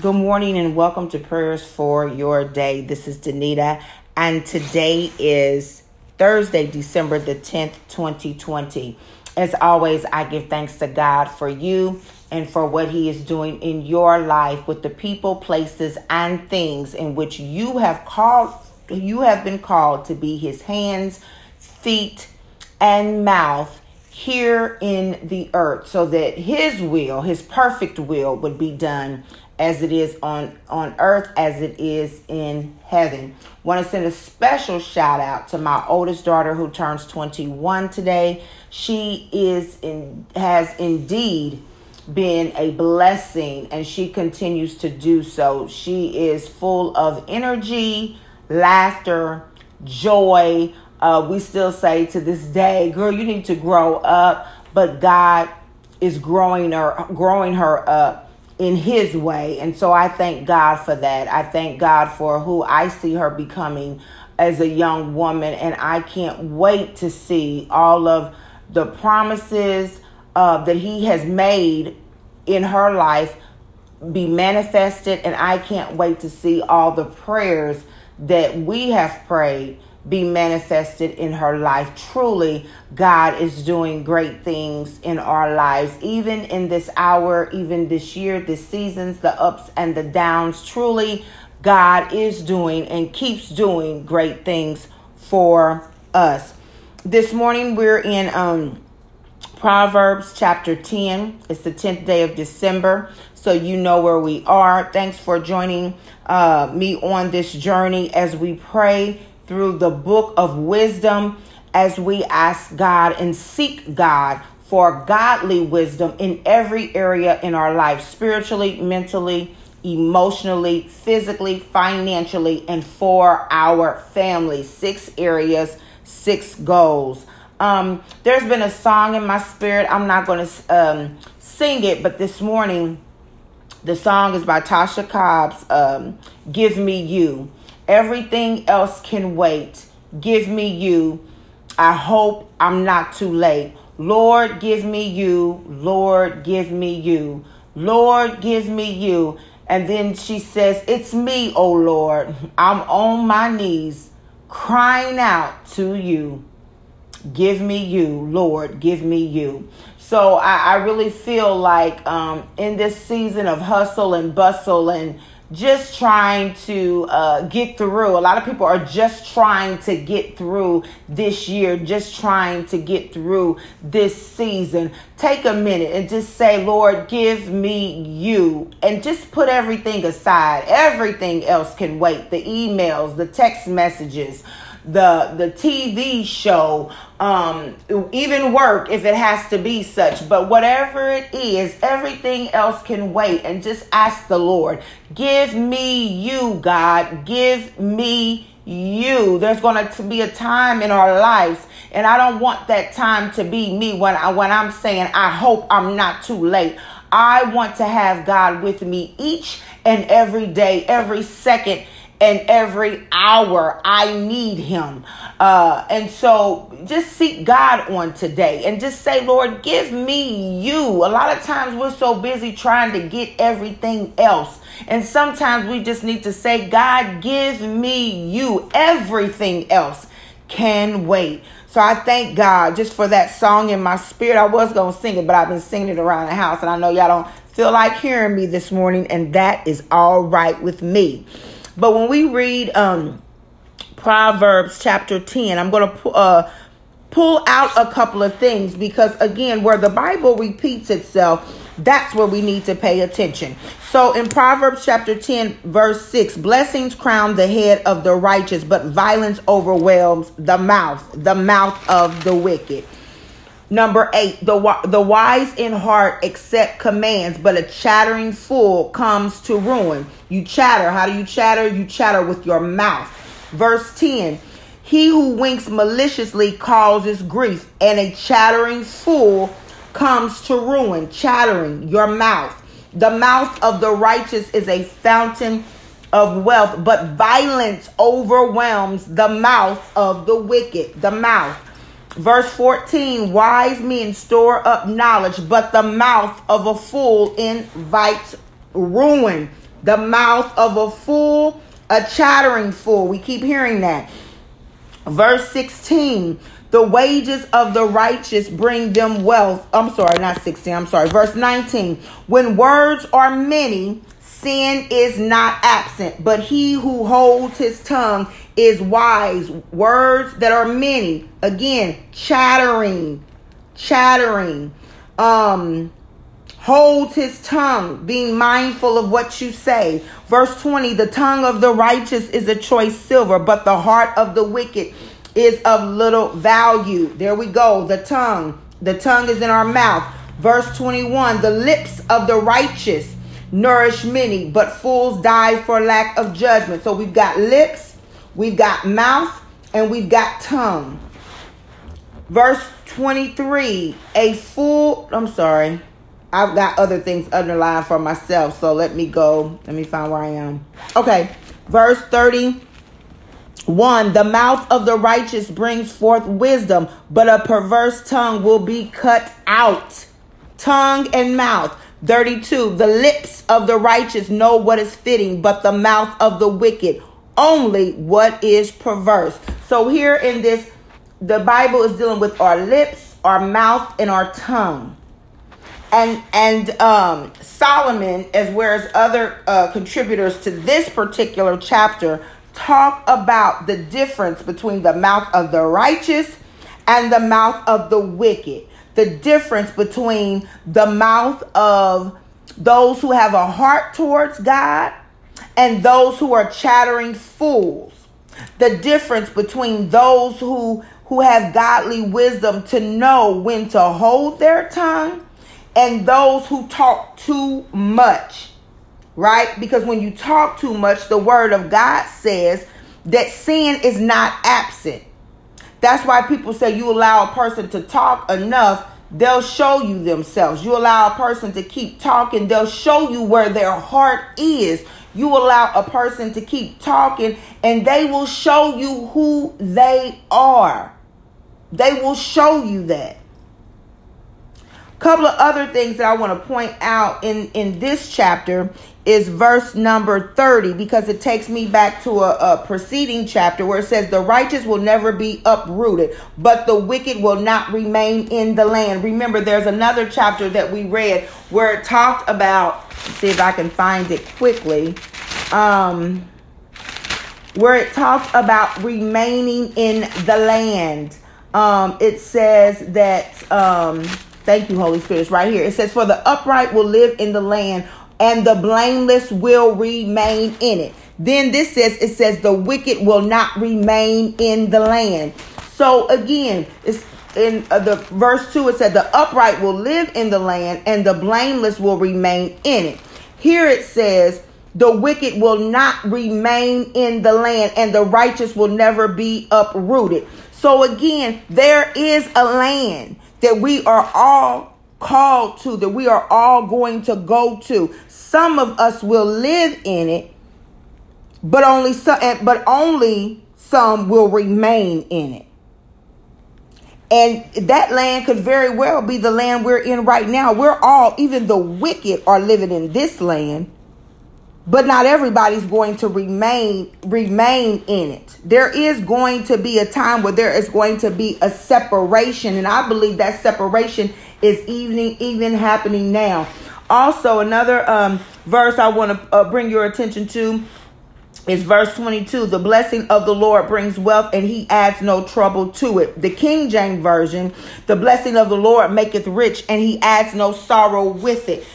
Good morning and welcome to Prayers for Your Day. This is Danita, and today is Thursday, December the 10th, 2020. As always, I give thanks to God for you and for what He is doing in your life with the people, places, and things in which you have called, you have been called to be His hands, feet, and mouth here in the earth so that his will, his perfect will, would be done as it is on, on earth as it is in heaven. Want to send a special shout out to my oldest daughter who turns 21 today. She is in has indeed been a blessing and she continues to do so. She is full of energy, laughter, joy. Uh, we still say to this day, girl, you need to grow up, but God is growing her growing her up in his way. And so I thank God for that. I thank God for who I see her becoming as a young woman. And I can't wait to see all of the promises uh, that he has made in her life be manifested. And I can't wait to see all the prayers that we have prayed be manifested in her life. Truly, God is doing great things in our lives, even in this hour, even this year, the seasons, the ups and the downs. Truly, God is doing and keeps doing great things for us. This morning, we're in um, Proverbs chapter 10. It's the 10th day of December, so you know where we are. Thanks for joining uh, me on this journey as we pray through the book of wisdom as we ask God and seek God for godly wisdom in every area in our life spiritually, mentally, emotionally, physically, financially, and for our family. Six areas, six goals. Um, there's been a song in my spirit. I'm not going to um, sing it, but this morning, the song is by Tasha Cobbs, um, Give Me You. Everything else can wait. Give me you. I hope I'm not too late. Lord, give me you. Lord, give me you. Lord, give me you. And then she says, It's me, oh Lord. I'm on my knees crying out to you. Give me you, Lord, give me you. So I, I really feel like um, in this season of hustle and bustle and just trying to uh, get through. A lot of people are just trying to get through this year, just trying to get through this season. Take a minute and just say, Lord, give me you. And just put everything aside. Everything else can wait the emails, the text messages the the TV show, um, even work if it has to be such. But whatever it is, everything else can wait. And just ask the Lord, give me you, God, give me you. There's going to be a time in our lives, and I don't want that time to be me when I when I'm saying I hope I'm not too late. I want to have God with me each and every day, every second and every hour I need him. Uh, and so just seek God on today and just say, Lord, give me you. A lot of times we're so busy trying to get everything else. And sometimes we just need to say, God, give me you. Everything else can wait. So I thank God just for that song in my spirit. I was going to sing it, but I've been singing it around the house. And I know y'all don't feel like hearing me this morning, and that is all right with me. But when we read um, Proverbs chapter 10, I'm going to uh, pull out a couple of things because, again, where the Bible repeats itself, that's where we need to pay attention. So in Proverbs chapter 10, verse 6, blessings crown the head of the righteous, but violence overwhelms the mouth, the mouth of the wicked. Number eight, the, the wise in heart accept commands, but a chattering fool comes to ruin. You chatter. How do you chatter? You chatter with your mouth. Verse 10 He who winks maliciously causes grief, and a chattering fool comes to ruin. Chattering, your mouth. The mouth of the righteous is a fountain of wealth, but violence overwhelms the mouth of the wicked. The mouth. Verse 14 Wise men store up knowledge, but the mouth of a fool invites ruin. The mouth of a fool, a chattering fool. We keep hearing that. Verse 16 the wages of the righteous bring them wealth. I'm sorry, not 16. I'm sorry. Verse 19. When words are many, sin is not absent, but he who holds his tongue is wise. Words that are many. Again, chattering, chattering. Um, holds his tongue, being mindful of what you say. Verse 20 The tongue of the righteous is a choice silver, but the heart of the wicked is of little value. There we go. The tongue. The tongue is in our mouth. Verse 21 The lips of the righteous nourish many, but fools die for lack of judgment. So we've got lips, we've got mouth, and we've got tongue. Verse 23 A fool, I'm sorry. I've got other things underlined for myself, so let me go. Let me find where I am. Okay, verse 30 one, the mouth of the righteous brings forth wisdom, but a perverse tongue will be cut out. Tongue and mouth. 32, the lips of the righteous know what is fitting, but the mouth of the wicked only what is perverse. So here in this, the Bible is dealing with our lips, our mouth, and our tongue. And and um, Solomon, as well as other uh, contributors to this particular chapter, talk about the difference between the mouth of the righteous and the mouth of the wicked. The difference between the mouth of those who have a heart towards God and those who are chattering fools. The difference between those who who have godly wisdom to know when to hold their tongue and those who talk too much right? Because when you talk too much, the word of God says that sin is not absent. That's why people say you allow a person to talk enough, they'll show you themselves. You allow a person to keep talking, they'll show you where their heart is. You allow a person to keep talking, and they will show you who they are. They will show you that couple of other things that I want to point out in in this chapter is verse number 30 because it takes me back to a, a, preceding chapter where it says the righteous will never be uprooted but the wicked will not remain in the land remember there's another chapter that we read where it talked about see if i can find it quickly um where it talked about remaining in the land um it says that um Thank you, Holy Spirit. It's right here. It says, For the upright will live in the land, and the blameless will remain in it. Then this says, It says, The wicked will not remain in the land. So again, it's in uh, the verse 2 it said the upright will live in the land and the blameless will remain in it here it says the wicked will not remain in the land and the righteous will never be uprooted so again there is a land that we are all called to, that we are all going to go to. Some of us will live in it, but only some, but only some will remain in it. And that land could very well be the land we're in right now. We're all, even the wicked, are living in this land but not everybody's going to remain remain in it there is going to be a time where there is going to be a separation and i believe that separation is even even happening now also another um, verse i want to uh, bring your attention to is verse 22 the blessing of the lord brings wealth and he adds no trouble to it. The king james version the blessing of the lord maketh rich and he adds no sorrow with it.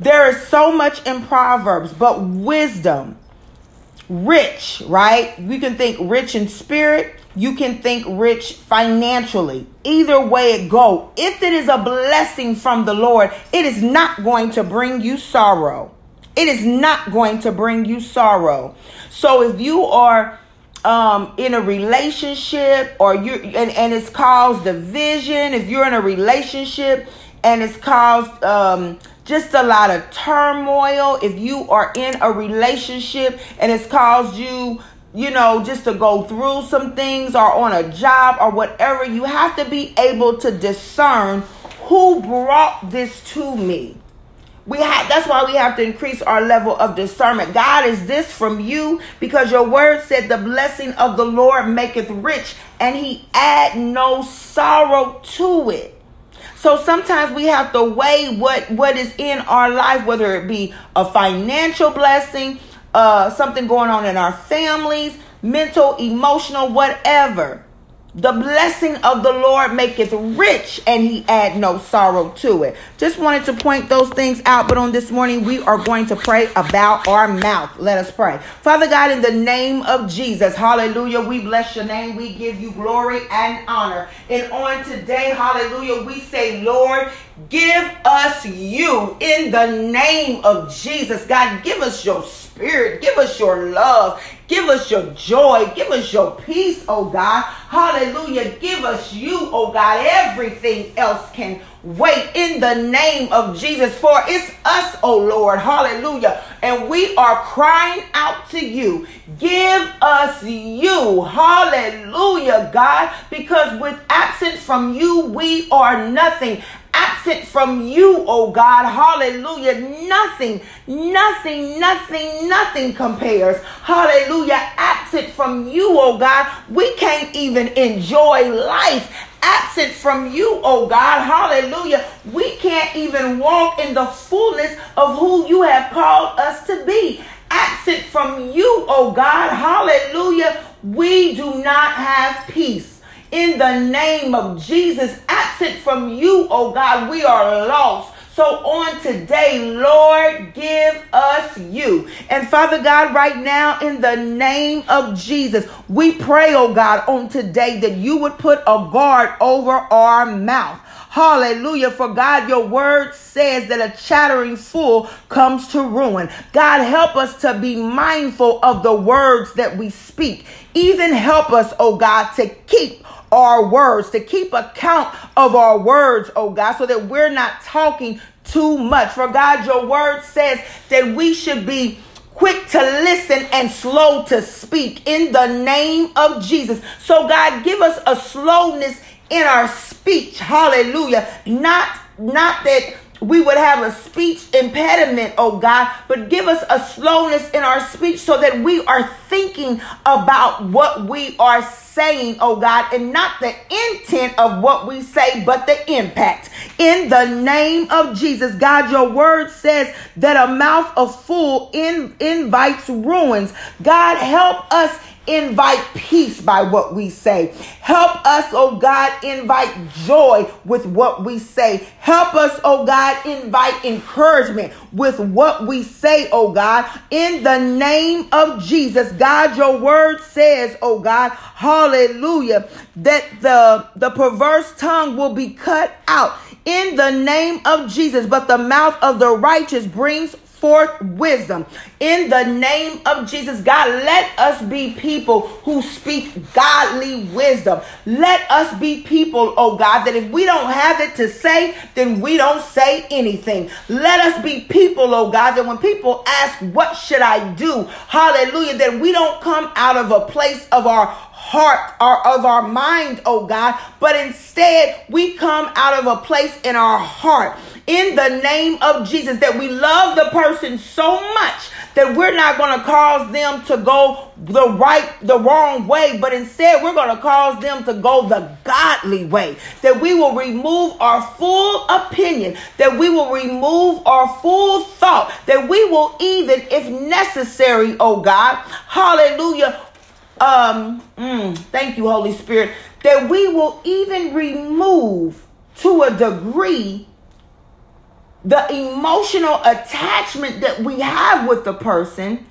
There is so much in Proverbs, but wisdom, rich, right? You can think rich in spirit, you can think rich financially. Either way it go, if it is a blessing from the Lord, it is not going to bring you sorrow. It is not going to bring you sorrow. So if you are um, in a relationship or you and, and it's caused division, if you're in a relationship and it's caused um, just a lot of turmoil. If you are in a relationship and it's caused you, you know, just to go through some things or on a job or whatever, you have to be able to discern who brought this to me. We have that's why we have to increase our level of discernment. God, is this from you? Because your word said the blessing of the Lord maketh rich, and he add no sorrow to it. So sometimes we have to weigh what what is in our life, whether it be a financial blessing, uh, something going on in our families, mental, emotional, whatever. The blessing of the Lord maketh rich, and he add no sorrow to it. Just wanted to point those things out, but on this morning we are going to pray about our mouth. Let us pray. Father God, in the name of Jesus, hallelujah, we bless your name. We give you glory and honor. And on today, hallelujah, we say, Lord, give us you in the name of Jesus. God, give us your spirit. Give us your love. Give us your joy. Give us your peace, oh God. Hallelujah. Give us you, oh God. Everything else can wait in the name of Jesus. For it's us, oh Lord. Hallelujah. And we are crying out to you. Give us you. Hallelujah, God. Because with absent from you, we are nothing absent from you, oh God. Hallelujah. Nothing, nothing, nothing, nothing compares. Hallelujah. Absent from you, oh God. We can't even enjoy life absent from you, oh God. Hallelujah. We can't even walk in the fullness of who you have called us to be. Absent from you, oh God. Hallelujah. We do not have peace in the name of Jesus. Absent from you, oh God, we are lost. So on today, Lord, give us you. And Father God, right now, in the name of Jesus, we pray, oh God, on today that you would put a guard over our mouth. Hallelujah. For God, your word says that a chattering fool comes to ruin. God, help us to be mindful of the words that we speak. Even help us, oh God, to keep our words, to keep account of our words, oh God, so that we're not talking too much. For God, your word says that we should be quick to listen and slow to speak in the name of Jesus. So God, give us a slowness in our speech. Hallelujah. Not not that we would have a speech impediment, oh God, but give us a slowness in our speech so that we are thinking about what we are saying, oh God, and not the intent of what we say, but the impact. In the name of Jesus, God, your word says that a mouth of fool in, invites ruins. God, help us invite peace by what we say. Help us, oh God, invite joy with what we say. Help us, oh God, invite encouragement with what we say, oh God. In the name of Jesus, God, your word says, oh God, hallelujah, that the, the perverse tongue will be cut out in the name of Jesus, but the mouth of the righteous brings forth wisdom in the name of Jesus. God, let us be people who speak godly wisdom. Let us be people, oh God, that if we don't have it to say, then we don't say anything. Let us be people, oh God, that when people ask, What should I do? Hallelujah, that we don't come out of a place of our heart or of our mind, oh God, but instead we come out of a place in our heart in the name of Jesus that we love the person so much that we're not going to cause them to go the right, the wrong way, but instead we're going to cause them to go the godly way. That we will remove our full opinion, that we will remove our full thought, that we will even, if necessary, oh God, hallelujah. Um, mm, thank you, Holy Spirit, that we will even remove to a degree the emotional attachment that we have with the person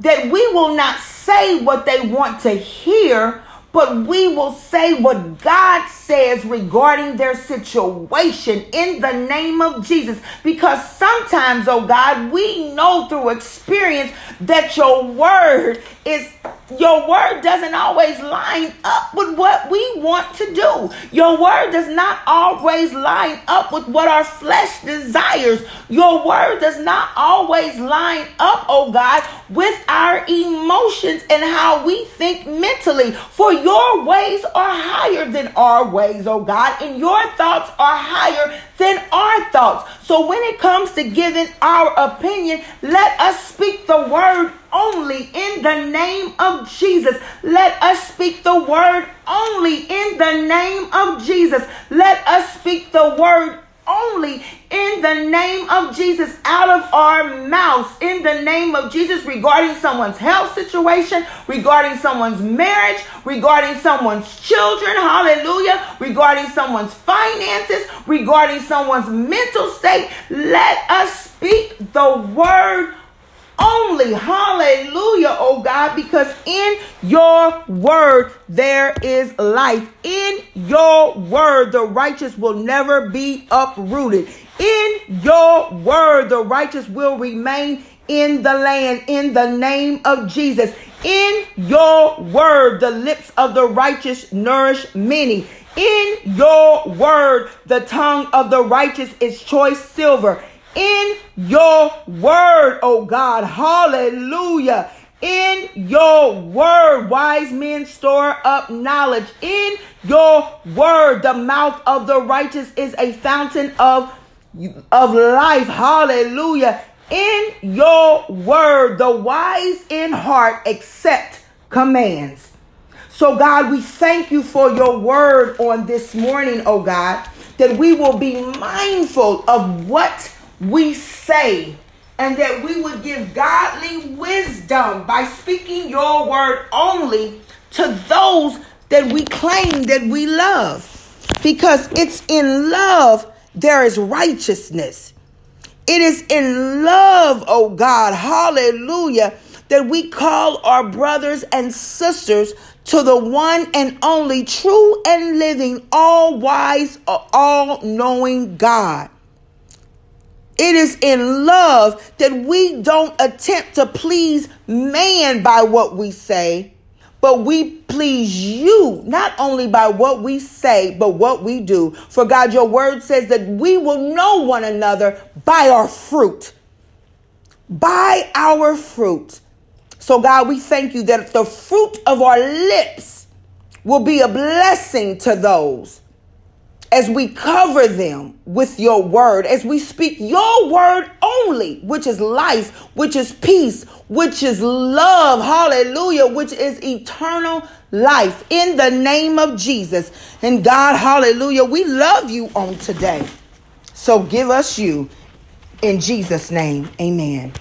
that we will not say what they want to hear, but we will say what God says regarding their situation in the name of Jesus. Because sometimes, oh God, we know through experience that your word is your word doesn't always line up with what we want to do. Your word does not always line up with what our flesh desires. Your word does not always line up, oh God, with our emotions and how we think mentally. For your ways are higher than our ways, oh God, and your thoughts are higher than our thoughts. So when it comes to giving our opinion, let us speak the word only in the name of Jesus. Let us speak the word only in the name of Jesus. Let us speak the word only in the name of Jesus out of our mouths, in the name of Jesus, regarding someone's health situation, regarding someone's marriage, regarding someone's children, hallelujah, regarding someone's finances, regarding someone's mental state. Let us speak the word only. Hallelujah, oh God, because in your word there is life. In your word, the righteous will never be uprooted. In your word, the righteous will remain in the land in the name of Jesus. In your word, the lips of the righteous nourish many. In your word, the tongue of the righteous is choice silver in your word, oh God. Hallelujah. In your word, wise men store up knowledge. In your word, the mouth of the righteous is a fountain of, of life. Hallelujah. In your word, the wise in heart accept commands. So, God, we thank you for your word on this morning, oh God, that we will be mindful of what we say and that we would give godly wisdom by speaking your word only to those that we claim that we love. Because it's in love there is righteousness. It is in love, oh God, hallelujah, that we call our brothers and sisters to the one and only true and living, all wise, all knowing God. It is in love that we don't attempt to please man by what we say, but we please you, not only by what we say, but what we do. For God, your word says that we will know one another by our fruit. By our fruit. So, God, we thank you that the fruit of our lips will be a blessing to those as we cover them with your word, as we speak your word only, which is life, which is peace, which is love, hallelujah, which is eternal life in the name of Jesus. And God, hallelujah, we love you on today. So give us you in Jesus' name. Amen.